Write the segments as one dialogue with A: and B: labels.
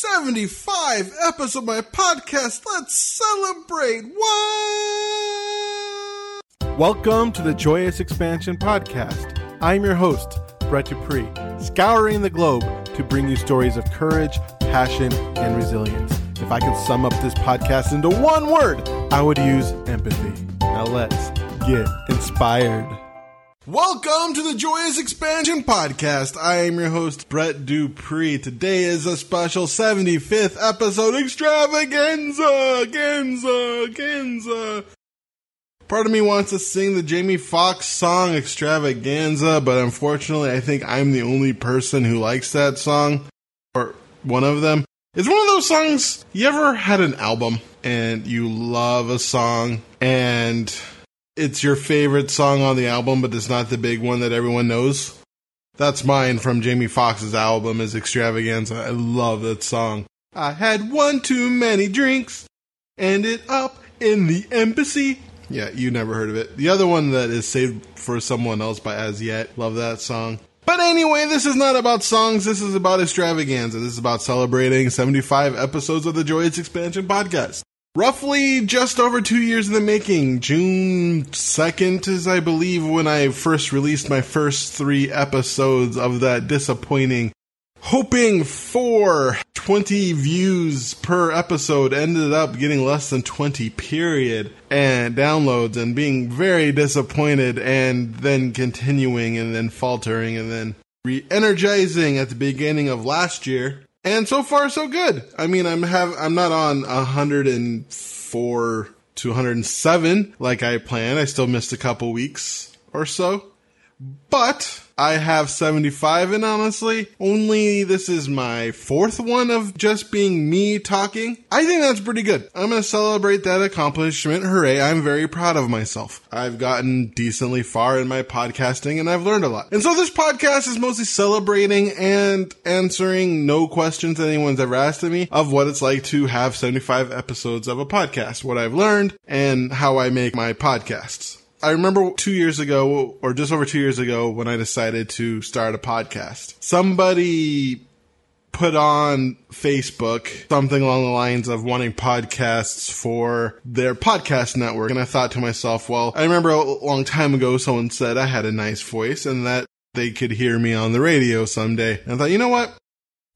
A: 75 episodes of my podcast. Let's celebrate. What?
B: Welcome to the Joyous Expansion Podcast. I'm your host, Brett Dupree, scouring the globe to bring you stories of courage, passion, and resilience. If I could sum up this podcast into one word, I would use empathy. Now let's get inspired.
A: Welcome to the Joyous Expansion Podcast. I am your host, Brett Dupree. Today is a special 75th episode extravaganza, ganza, ganza. Part of me wants to sing the Jamie Foxx song Extravaganza, but unfortunately, I think I'm the only person who likes that song, or one of them. It's one of those songs. You ever had an album and you love a song and it's your favorite song on the album, but it's not the big one that everyone knows. That's mine from Jamie Foxx's album is Extravaganza. I love that song. I had one too many drinks, ended up in the embassy. Yeah, you never heard of it. The other one that is saved for someone else by As Yet. Love that song. But anyway, this is not about songs. This is about extravaganza. This is about celebrating 75 episodes of the Joyous Expansion podcast roughly just over two years in the making. June 2nd is, I believe, when I first released my first three episodes of that disappointing, hoping for 20 views per episode, ended up getting less than 20, period, and downloads, and being very disappointed, and then continuing, and then faltering, and then re energizing at the beginning of last year and so far so good. I mean, I'm have I'm not on 104 to 107 like I planned. I still missed a couple weeks or so, but I have 75 and honestly, only this is my fourth one of just being me talking. I think that's pretty good. I'm going to celebrate that accomplishment. Hooray. I'm very proud of myself. I've gotten decently far in my podcasting and I've learned a lot. And so this podcast is mostly celebrating and answering no questions anyone's ever asked of me of what it's like to have 75 episodes of a podcast, what I've learned and how I make my podcasts. I remember two years ago, or just over two years ago, when I decided to start a podcast. Somebody put on Facebook something along the lines of wanting podcasts for their podcast network. And I thought to myself, well, I remember a long time ago someone said I had a nice voice and that they could hear me on the radio someday. And I thought, you know what?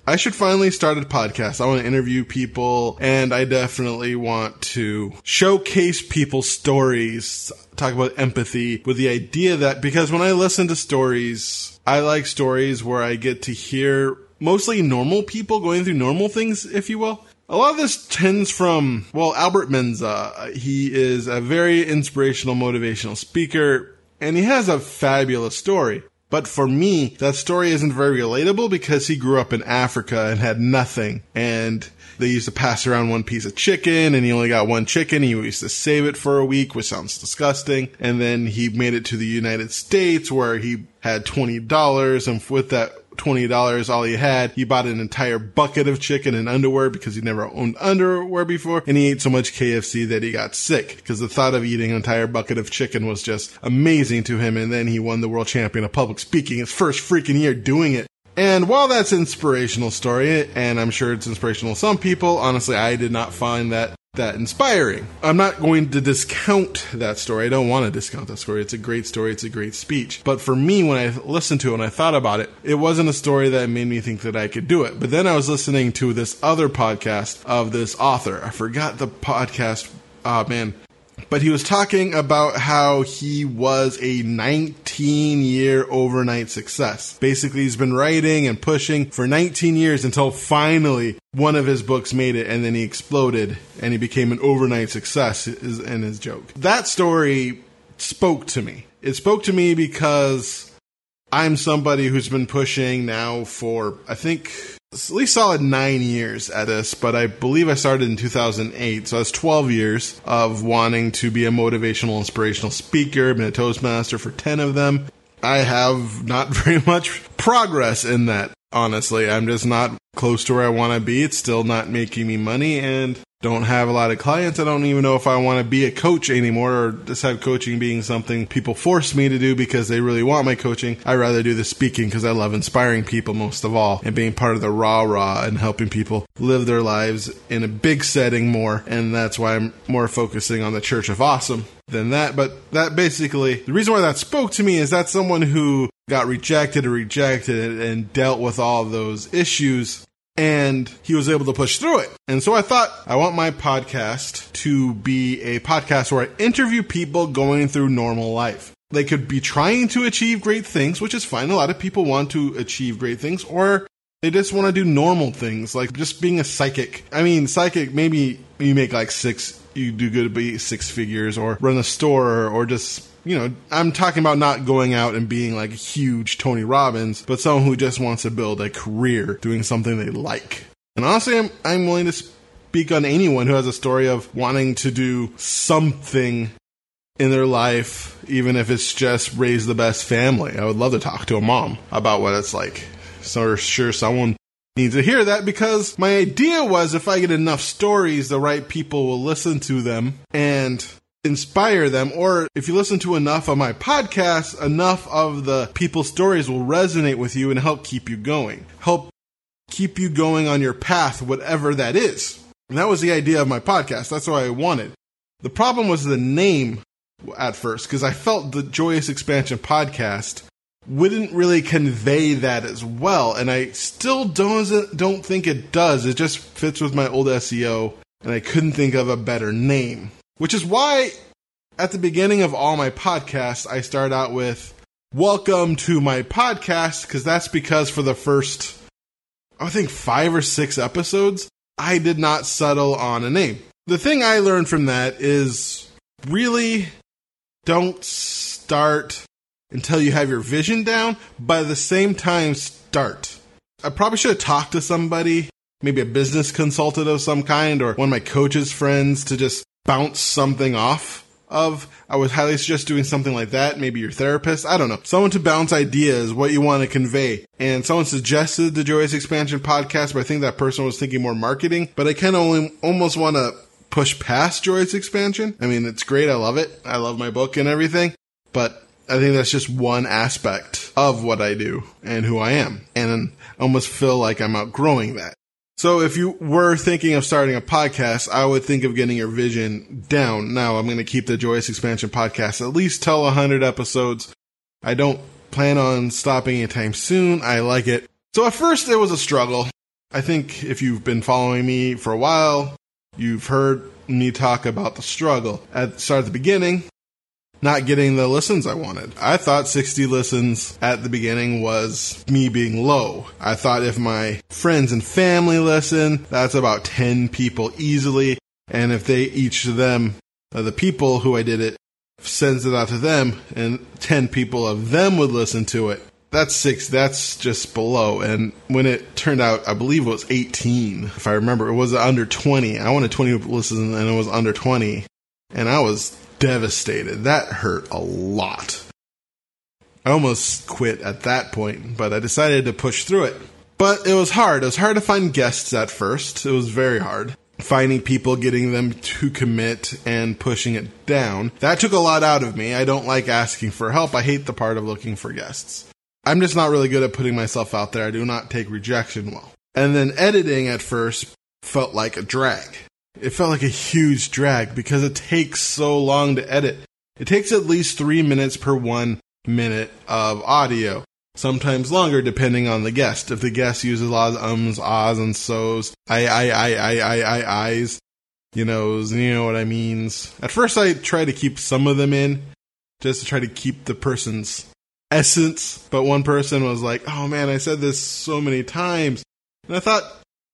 A: I should finally start a podcast. I want to interview people and I definitely want to showcase people's stories, talk about empathy with the idea that because when I listen to stories, I like stories where I get to hear mostly normal people going through normal things, if you will. A lot of this tends from, well, Albert Mensah. He is a very inspirational, motivational speaker and he has a fabulous story. But for me, that story isn't very relatable because he grew up in Africa and had nothing. And they used to pass around one piece of chicken and he only got one chicken. He used to save it for a week, which sounds disgusting. And then he made it to the United States where he had $20 and with that $20 all he had. He bought an entire bucket of chicken and underwear because he never owned underwear before. And he ate so much KFC that he got sick because the thought of eating an entire bucket of chicken was just amazing to him. And then he won the world champion of public speaking his first freaking year doing it. And while that's inspirational story, and I'm sure it's inspirational to some people, honestly, I did not find that that inspiring. I'm not going to discount that story. I don't want to discount that story. It's a great story. It's a great speech. But for me, when I listened to it and I thought about it, it wasn't a story that made me think that I could do it. But then I was listening to this other podcast of this author. I forgot the podcast. Oh man, but he was talking about how he was a 19 year overnight success. Basically, he's been writing and pushing for 19 years until finally one of his books made it and then he exploded and he became an overnight success in his joke. That story spoke to me. It spoke to me because I'm somebody who's been pushing now for, I think, at least solid nine years at this, but I believe I started in 2008. So that's 12 years of wanting to be a motivational, inspirational speaker, been a Toastmaster for 10 of them. I have not very much progress in that, honestly. I'm just not close to where I want to be. It's still not making me money. And don't have a lot of clients. I don't even know if I want to be a coach anymore or just have coaching being something people force me to do because they really want my coaching. I rather do the speaking because I love inspiring people most of all and being part of the rah rah and helping people live their lives in a big setting more. And that's why I'm more focusing on the Church of Awesome than that. But that basically, the reason why that spoke to me is that someone who got rejected or rejected and dealt with all those issues and he was able to push through it. And so I thought I want my podcast to be a podcast where I interview people going through normal life. They could be trying to achieve great things, which is fine. A lot of people want to achieve great things, or they just want to do normal things, like just being a psychic. I mean, psychic, maybe you make like six, you do good, to be six figures, or run a store, or just you know, I'm talking about not going out and being like a huge Tony Robbins, but someone who just wants to build a career doing something they like. And honestly, I'm, I'm willing to speak on anyone who has a story of wanting to do something in their life, even if it's just raise the best family. I would love to talk to a mom about what it's like. So sure someone needs to hear that because my idea was if I get enough stories, the right people will listen to them and inspire them, or if you listen to enough of my podcasts, enough of the people's stories will resonate with you and help keep you going. Help keep you going on your path, whatever that is. And that was the idea of my podcast. That's what I wanted. The problem was the name at first, because I felt the Joyous Expansion podcast wouldn't really convey that as well. And I still don't, don't think it does. It just fits with my old SEO, and I couldn't think of a better name. Which is why at the beginning of all my podcasts, I start out with Welcome to my podcast, because that's because for the first, I think, five or six episodes, I did not settle on a name. The thing I learned from that is really don't start until you have your vision down, at the same time, start. I probably should have talked to somebody, maybe a business consultant of some kind, or one of my coach's friends to just bounce something off of. I would highly suggest doing something like that. Maybe your therapist. I don't know. Someone to bounce ideas, what you want to convey. And someone suggested the Joyous Expansion podcast, but I think that person was thinking more marketing. But I kind of only almost want to push past Joyous Expansion. I mean, it's great. I love it. I love my book and everything. But I think that's just one aspect of what I do and who I am. And I almost feel like I'm outgrowing that. So if you were thinking of starting a podcast, I would think of getting your vision down. Now I'm going to keep the Joyous Expansion podcast at least till 100 episodes. I don't plan on stopping anytime soon. I like it. So at first it was a struggle. I think if you've been following me for a while, you've heard me talk about the struggle. At start at the beginning, not getting the listens I wanted. I thought 60 listens at the beginning was me being low. I thought if my friends and family listen, that's about 10 people easily. And if they, each of them, uh, the people who I did it, sends it out to them and 10 people of them would listen to it. That's six. That's just below. And when it turned out, I believe it was 18, if I remember, it was under 20. I wanted 20 listens and it was under 20. And I was devastated. That hurt a lot. I almost quit at that point, but I decided to push through it. But it was hard. It was hard to find guests at first. It was very hard. Finding people, getting them to commit, and pushing it down. That took a lot out of me. I don't like asking for help. I hate the part of looking for guests. I'm just not really good at putting myself out there. I do not take rejection well. And then editing at first felt like a drag it felt like a huge drag because it takes so long to edit. It takes at least three minutes per one minute of audio, sometimes longer depending on the guest. If the guest uses a lot of ums, ahs, and so's, I, I, I, I, I, I, I's, you know, you know what I means. At first, I tried to keep some of them in just to try to keep the person's essence, but one person was like, oh man, I said this so many times. And I thought,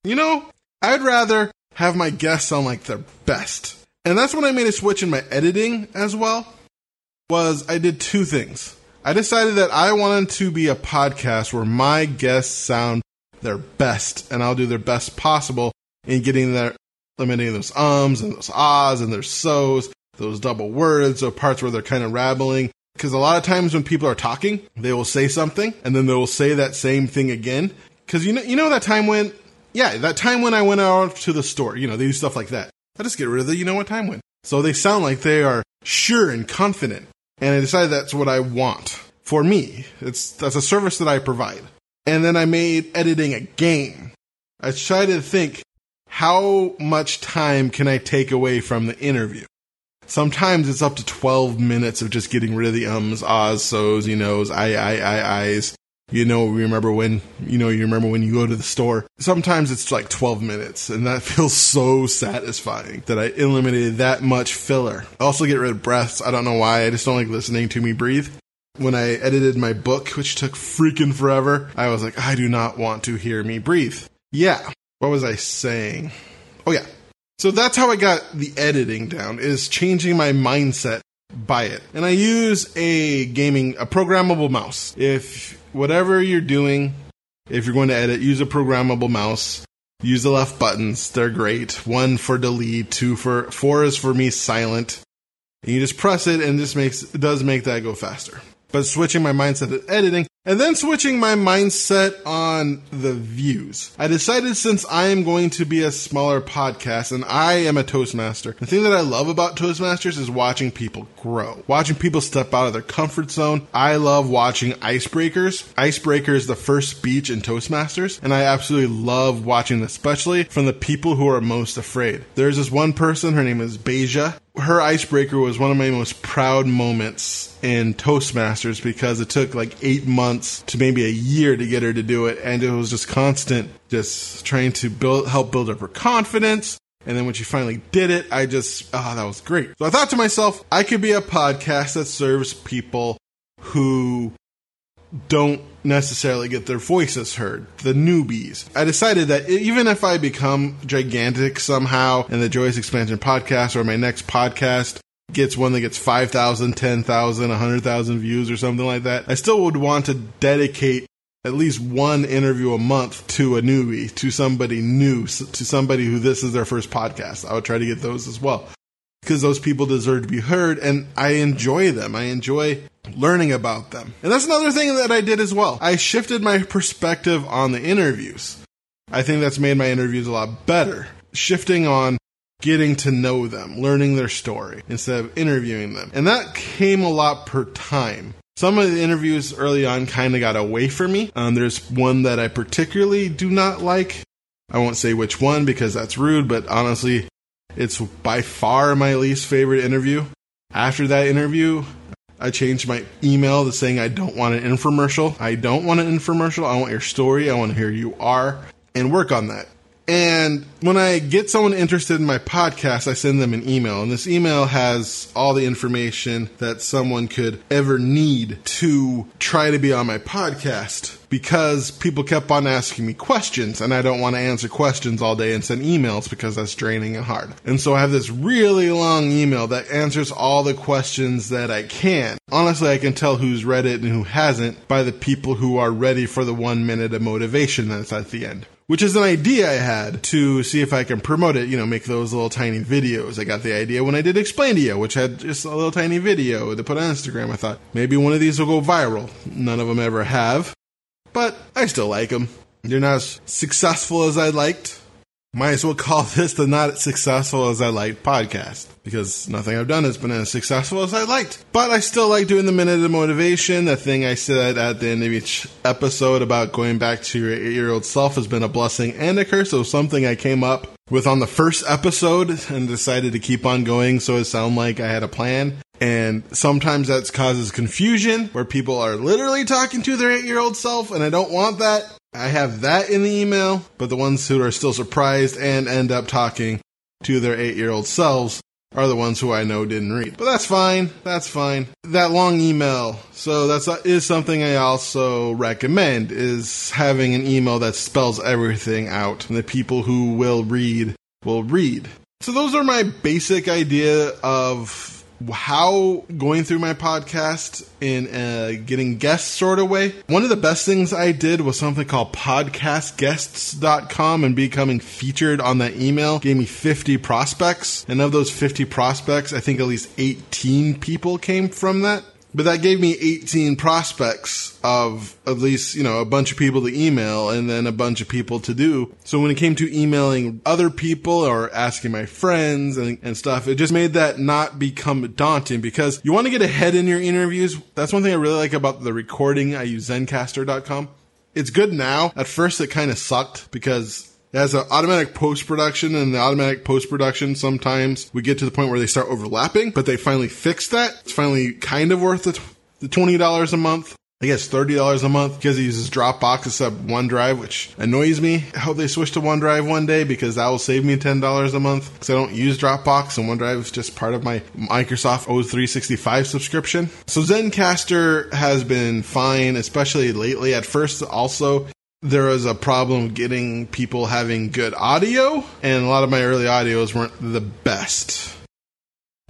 A: you know, I'd rather have my guests sound like their best. And that's when I made a switch in my editing as well. Was I did two things. I decided that I wanted to be a podcast where my guests sound their best and I'll do their best possible in getting their eliminating those ums and those ahs and their so's, those double words or parts where they're kind of rabbling. Because a lot of times when people are talking, they will say something and then they will say that same thing again. Because you know, you know that time when yeah, that time when I went out to the store, you know, they do stuff like that. I just get rid of the you know what time when. So they sound like they are sure and confident. And I decided that's what I want for me. It's that's a service that I provide. And then I made editing a game. I tried to think how much time can I take away from the interview? Sometimes it's up to 12 minutes of just getting rid of the ums, ahs, so's, you knows, I, I, I, I's. You know, remember when, you know, you remember when you go to the store. Sometimes it's like 12 minutes and that feels so satisfying that I eliminated that much filler. I also get rid of breaths. I don't know why. I just don't like listening to me breathe. When I edited my book, which took freaking forever, I was like, I do not want to hear me breathe. Yeah. What was I saying? Oh yeah. So that's how I got the editing down is changing my mindset by it. And I use a gaming, a programmable mouse. If whatever you're doing, if you're going to edit, use a programmable mouse. Use the left buttons. They're great. One for delete, two for, four is for me silent. And you just press it and just makes, it does make that go faster. But switching my mindset to editing, and then switching my mindset on the views. I decided since I am going to be a smaller podcast and I am a Toastmaster, the thing that I love about Toastmasters is watching people grow, watching people step out of their comfort zone. I love watching icebreakers. Icebreaker is the first speech in Toastmasters, and I absolutely love watching, especially from the people who are most afraid. There's this one person, her name is Beja her icebreaker was one of my most proud moments in Toastmasters because it took like eight months to maybe a year to get her to do it. And it was just constant, just trying to build, help build up her confidence. And then when she finally did it, I just, oh, that was great. So I thought to myself, I could be a podcast that serves people who don't necessarily get their voices heard, the newbies. I decided that even if I become gigantic somehow in the Joyous Expansion podcast or my next podcast gets one that gets 5,000, 10,000, 100,000 views or something like that, I still would want to dedicate at least one interview a month to a newbie, to somebody new, to somebody who this is their first podcast. I would try to get those as well because those people deserve to be heard and I enjoy them. I enjoy learning about them. And that's another thing that I did as well. I shifted my perspective on the interviews. I think that's made my interviews a lot better. Shifting on getting to know them, learning their story instead of interviewing them. And that came a lot per time. Some of the interviews early on kind of got away from me. Um, there's one that I particularly do not like. I won't say which one because that's rude, but honestly, it's by far my least favorite interview. After that interview, I changed my email to saying I don't want an infomercial. I don't want an infomercial. I want your story. I want to hear you are and work on that. And when I get someone interested in my podcast, I send them an email. And this email has all the information that someone could ever need to try to be on my podcast because people kept on asking me questions and I don't want to answer questions all day and send emails because that's draining and hard. And so I have this really long email that answers all the questions that I can. Honestly, I can tell who's read it and who hasn't by the people who are ready for the one minute of motivation that's at the end which is an idea I had to see if I can promote it, you know, make those little tiny videos. I got the idea when I did Explain to You, which had just a little tiny video to put on Instagram. I thought maybe one of these will go viral. None of them ever have, but I still like them. They're not as successful as I'd liked, might as well call this the not successful as I liked podcast because nothing I've done has been as successful as I liked. But I still like doing the minute of motivation. The thing I said at the end of each episode about going back to your eight year old self has been a blessing and a curse. So something I came up with on the first episode and decided to keep on going so it sounded like I had a plan. And sometimes that causes confusion where people are literally talking to their eight year old self and I don't want that. I have that in the email, but the ones who are still surprised and end up talking to their eight year old selves are the ones who I know didn't read. But that's fine. That's fine. That long email. So that's is something I also recommend is having an email that spells everything out and the people who will read will read. So those are my basic idea of how going through my podcast in a uh, getting guests sort of way. One of the best things I did was something called podcastguests.com and becoming featured on that email gave me 50 prospects. And of those 50 prospects, I think at least 18 people came from that. But that gave me 18 prospects of at least, you know, a bunch of people to email and then a bunch of people to do. So when it came to emailing other people or asking my friends and, and stuff, it just made that not become daunting because you want to get ahead in your interviews. That's one thing I really like about the recording. I use Zencastr.com. It's good now. At first, it kind of sucked because it has an automatic post production, and the automatic post production sometimes we get to the point where they start overlapping, but they finally fixed that. It's finally kind of worth the, the $20 a month. I guess $30 a month because it uses Dropbox instead of OneDrive, which annoys me. I hope they switch to OneDrive one day because that will save me $10 a month because I don't use Dropbox and OneDrive is just part of my Microsoft O365 subscription. So Zencastr has been fine, especially lately. At first, also, there was a problem getting people having good audio, and a lot of my early audios weren't the best.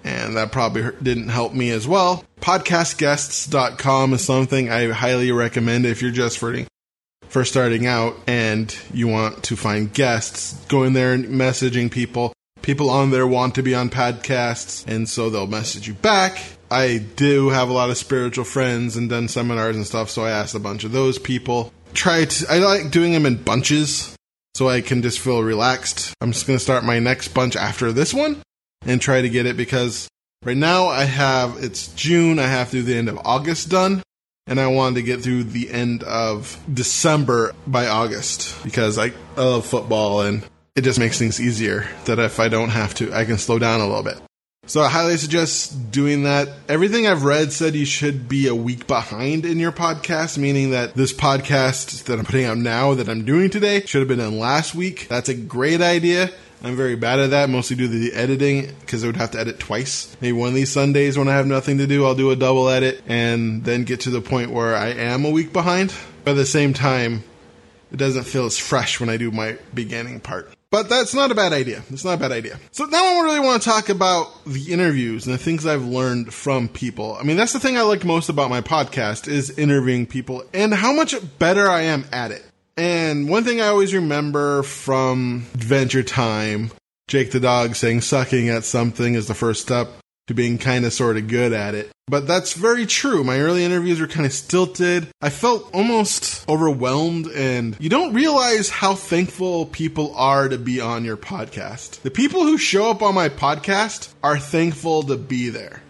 A: And that probably didn't help me as well. Podcastguests.com is something I highly recommend if you're just for, starting out and you want to find guests. Go in there and messaging people. People on there want to be on podcasts, and so they'll message you back. I do have a lot of spiritual friends and done seminars and stuff, so I asked a bunch of those people try to, I like doing them in bunches so I can just feel relaxed. I'm just going to start my next bunch after this one and try to get it because right now I have, it's June, I have through the end of August done. And I wanted to get through the end of December by August because I, I love football and it just makes things easier that if I don't have to, I can slow down a little bit. So I highly suggest doing that. Everything I've read said you should be a week behind in your podcast, meaning that this podcast that I'm putting out now that I'm doing today should have been done last week. That's a great idea. I'm very bad at that, mostly do the editing because I would have to edit twice. Maybe one of these Sundays when I have nothing to do, I'll do a double edit and then get to the point where I am a week behind. But at the same time, it doesn't feel as fresh when I do my beginning part. But that's not a bad idea. It's not a bad idea. So now I really want to talk about the interviews and the things I've learned from people. I mean, that's the thing I like most about my podcast is interviewing people and how much better I am at it. And one thing I always remember from Adventure Time, Jake the dog saying sucking at something is the first step to being kind of sort of good at it. But that's very true. My early interviews were kind of stilted. I felt almost overwhelmed, and you don't realize how thankful people are to be on your podcast. The people who show up on my podcast are thankful to be there.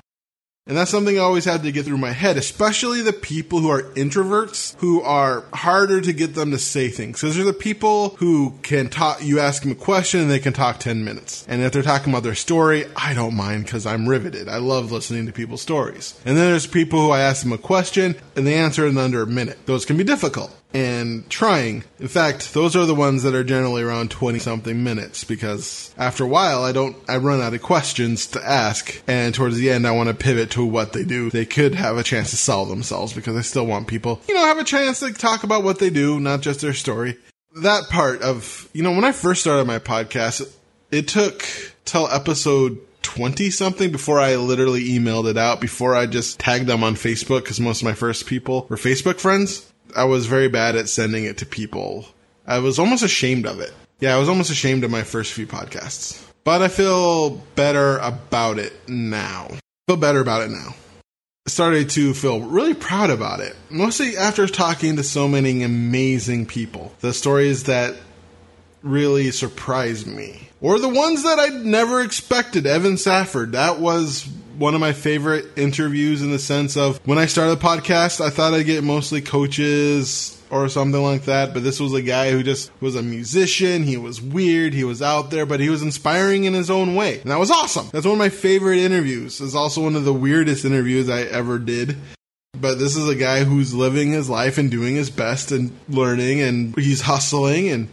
A: And that's something I always had to get through my head, especially the people who are introverts, who are harder to get them to say things. Because they're the people who can talk, you ask them a question and they can talk 10 minutes. And if they're talking about their story, I don't mind because I'm riveted. I love listening to people's stories. And then there's people who I ask them a question and they answer in under a minute. Those can be difficult and trying. In fact, those are the ones that are generally around 20 something minutes because after a while I don't, I run out of questions to ask and towards the end I want to pivot to what they do. They could have a chance to sell themselves because I still want people, you know, have a chance to talk about what they do, not just their story. That part of, you know, when I first started my podcast, it took till episode 20 something before I literally emailed it out, before I just tagged them on Facebook because most of my first people were Facebook friends. I was very bad at sending it to people. I was almost ashamed of it. Yeah, I was almost ashamed of my first few podcasts. But I feel better about it now. Feel better about it now. I started to feel really proud about it. Mostly after talking to so many amazing people. The stories that really surprised me. Or the ones that I'd never expected. Evan Safford, that was one of my favorite interviews in the sense of when I started the podcast, I thought I'd get mostly coaches or something like that, but this was a guy who just was a musician. He was weird. He was out there, but he was inspiring in his own way. And that was awesome. That's one of my favorite interviews. It's also one of the weirdest interviews I ever did. But this is a guy who's living his life and doing his best and learning and he's hustling and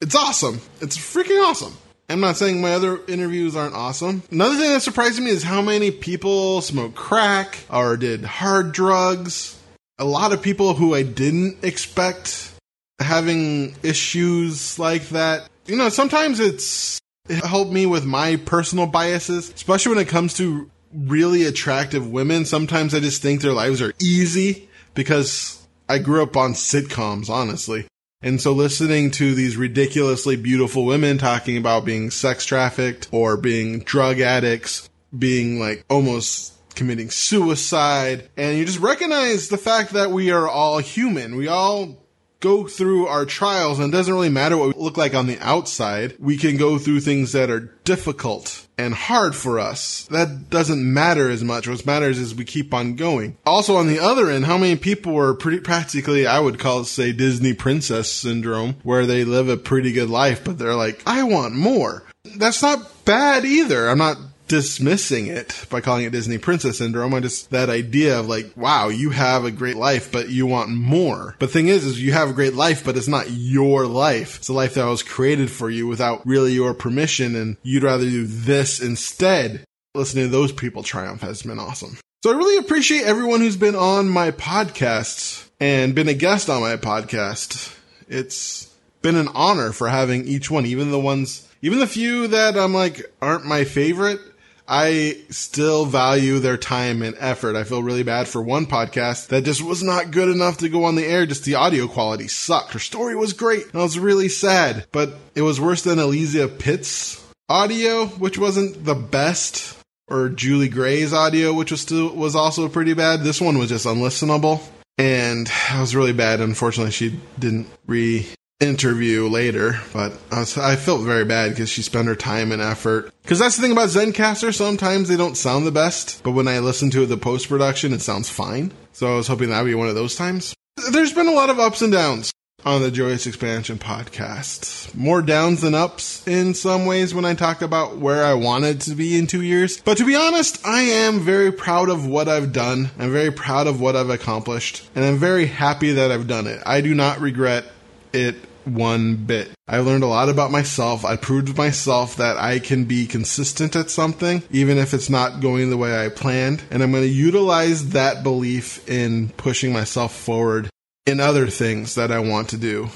A: it's awesome. It's freaking awesome. I'm not saying my other interviews aren't awesome. Another thing that surprised me is how many people smoke crack or did hard drugs. A lot of people who I didn't expect having issues like that. You know, sometimes it's it helped me with my personal biases, especially when it comes to really attractive women. Sometimes I just think their lives are easy because I grew up on sitcoms, honestly. And so listening to these ridiculously beautiful women talking about being sex trafficked or being drug addicts, being like almost committing suicide, and you just recognize the fact that we are all human. We all go through our trials and it doesn't really matter what we look like on the outside. We can go through things that are difficult and hard for us. That doesn't matter as much. What matters is we keep on going. Also on the other end, how many people were pretty practically, I would call it say Disney princess syndrome, where they live a pretty good life, but they're like, I want more. That's not bad either. I'm not dismissing it by calling it Disney princess syndrome. I just that idea of like, wow, you have a great life, but you want more. But thing is, is you have a great life, but it's not your life. It's a life that was created for you without really your permission, and you'd rather do this instead. Listening to those people triumph has been awesome. So I really appreciate everyone who's been on my podcast and been a guest on my podcast. It's been an honor for having each one, even the ones, even the few that I'm like aren't my favorite. I still value their time and effort. I feel really bad for one podcast that just was not good enough to go on the air. Just the audio quality sucked. Her story was great. And I was really sad, but it was worse than Alicia Pitt's audio, which wasn't the best, or Julie Gray's audio, which was still was also pretty bad. This one was just unlistenable. And it was really bad. Unfortunately, she didn't re interview later, but I, was, I felt very bad because she spent her time and effort. Because that's the thing about Zencastr, sometimes they don't sound the best, but when I listen to the post production, it sounds fine. So I was hoping that would be one of those times. There's been a lot of ups and downs on the Joyous Expansion podcast. More downs than ups in some ways when I talk about where I wanted to be in two years. But to be honest, I am very proud of what I've done. I'm very proud of what I've accomplished. And I'm very happy that I've done it. I do not regret it one bit. I learned a lot about myself. I proved to myself that I can be consistent at something, even if it's not going the way I planned. And I'm going to utilize that belief in pushing myself forward in other things that I want to do.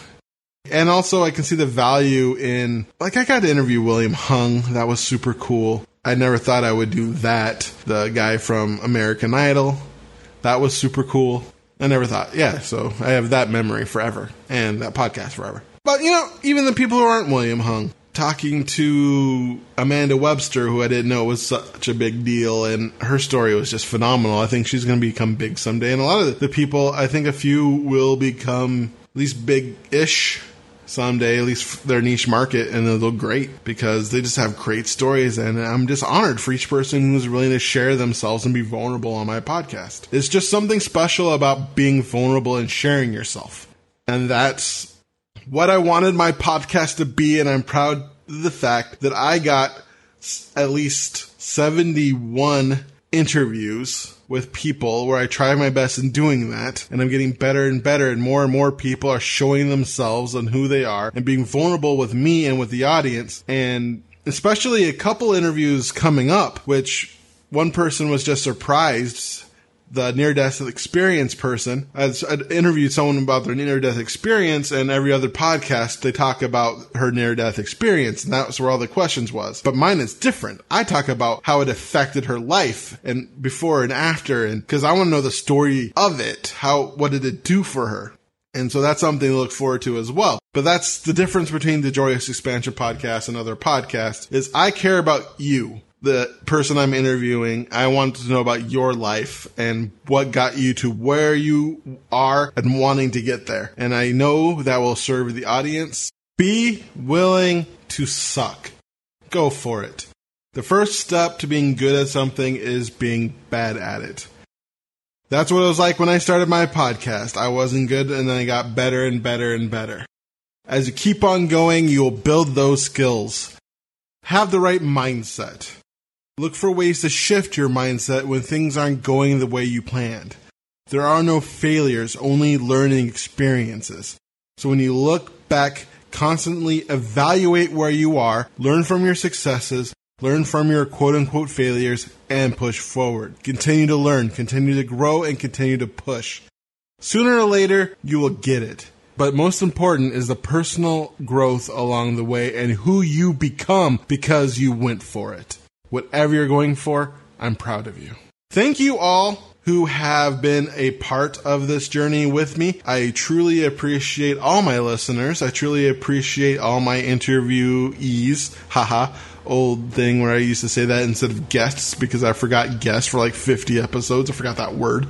A: And also, I can see the value in, like, I got to interview William Hung. That was super cool. I never thought I would do that. The guy from American Idol. That was super cool. I never thought, yeah, so I have that memory forever and that podcast forever. But, you know, even the people who aren't William Hung, talking to Amanda Webster, who I didn't know was such a big deal, and her story was just phenomenal. I think she's going to become big someday. And a lot of the people, I think a few will become at least big ish someday, at least their niche market, and they'll look great because they just have great stories. And I'm just honored for each person who's willing to share themselves and be vulnerable on my podcast. It's just something special about being vulnerable and sharing yourself. And that's what I wanted my podcast to be. And I'm proud of the fact that I got at least 71 interviews with people where I try my best in doing that and I'm getting better and better and more and more people are showing themselves and who they are and being vulnerable with me and with the audience. And especially a couple interviews coming up which one person was just surprised the near death experience person. I uh, interviewed someone about their near death experience, and every other podcast they talk about her near death experience, and that's where all the questions was. But mine is different. I talk about how it affected her life and before and after, and because I want to know the story of it. How what did it do for her? And so that's something to look forward to as well. But that's the difference between the Joyous Expansion podcast and other podcasts is I care about you the person I'm interviewing, I want to know about your life and what got you to where you are and wanting to get there. And I know that will serve the audience. Be willing to suck. Go for it. The first step to being good at something is being bad at it. That's what it was like when I started my podcast. I wasn't good and then I got better and better and better. As you keep on going, you will build those skills. Have the right mindset. Look for ways to shift your mindset when things aren't going the way you planned. There are no failures, only learning experiences. So when you look back, constantly evaluate where you are, learn from your successes, learn from your quote unquote failures, and push forward. Continue to learn, continue to grow, and continue to push. Sooner or later, you will get it. But most important is the personal growth along the way and who you become because you went for it. Whatever you're going for, I'm proud of you. Thank you all who have been a part of this journey with me. I truly appreciate all my listeners. I truly appreciate all my interviewees. Haha. Old thing where I used to say that instead of guests because I forgot guests for like 50 episodes. I forgot that word.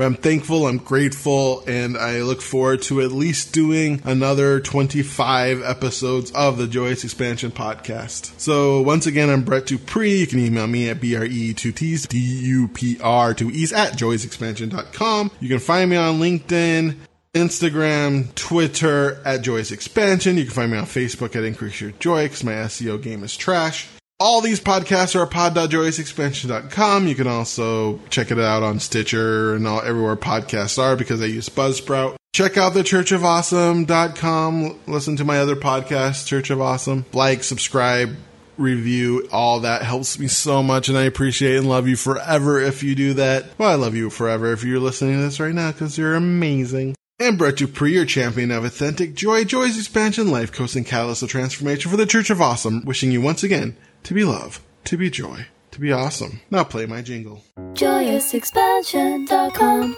A: I'm thankful, I'm grateful, and I look forward to at least doing another 25 episodes of the Joyous Expansion podcast. So once again, I'm Brett Dupree. You can email me at BRE2Ts, D-U-P-R 2E's at joyousexpansion.com. You can find me on LinkedIn, Instagram, Twitter at Joyous Expansion. You can find me on Facebook at Increase Your Joy because my SEO game is trash. All these podcasts are at pod.joyousexpansion.com. You can also check it out on Stitcher and all everywhere podcasts are because I use Buzzsprout. Check out the churchofawesome.com. Listen to my other podcast, Church of Awesome. Like, subscribe, review, all that helps me so much and I appreciate and love you forever if you do that. Well, I love you forever if you're listening to this right now because you're amazing. And Brett Dupree, your champion of authentic joy, joyous expansion, life coaching, and catalyst of transformation for the Church of Awesome, wishing you once again to be love, to be joy, to be awesome. Now play my jingle.
C: JoyousExpansion.com.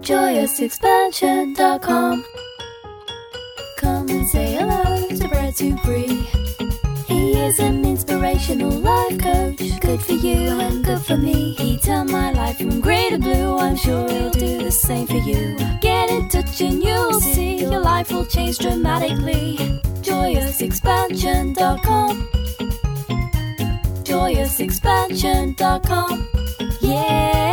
C: JoyousExpansion.com. Come and say hello to Brett Dupree. He is an inspirational life coach, good for you and good for me. He turned my life from grey to blue. I'm sure he'll do the same for you. Get in touch and you'll see your life will change dramatically. JoyousExpansion.com. JoyousExpansion.com. Yeah.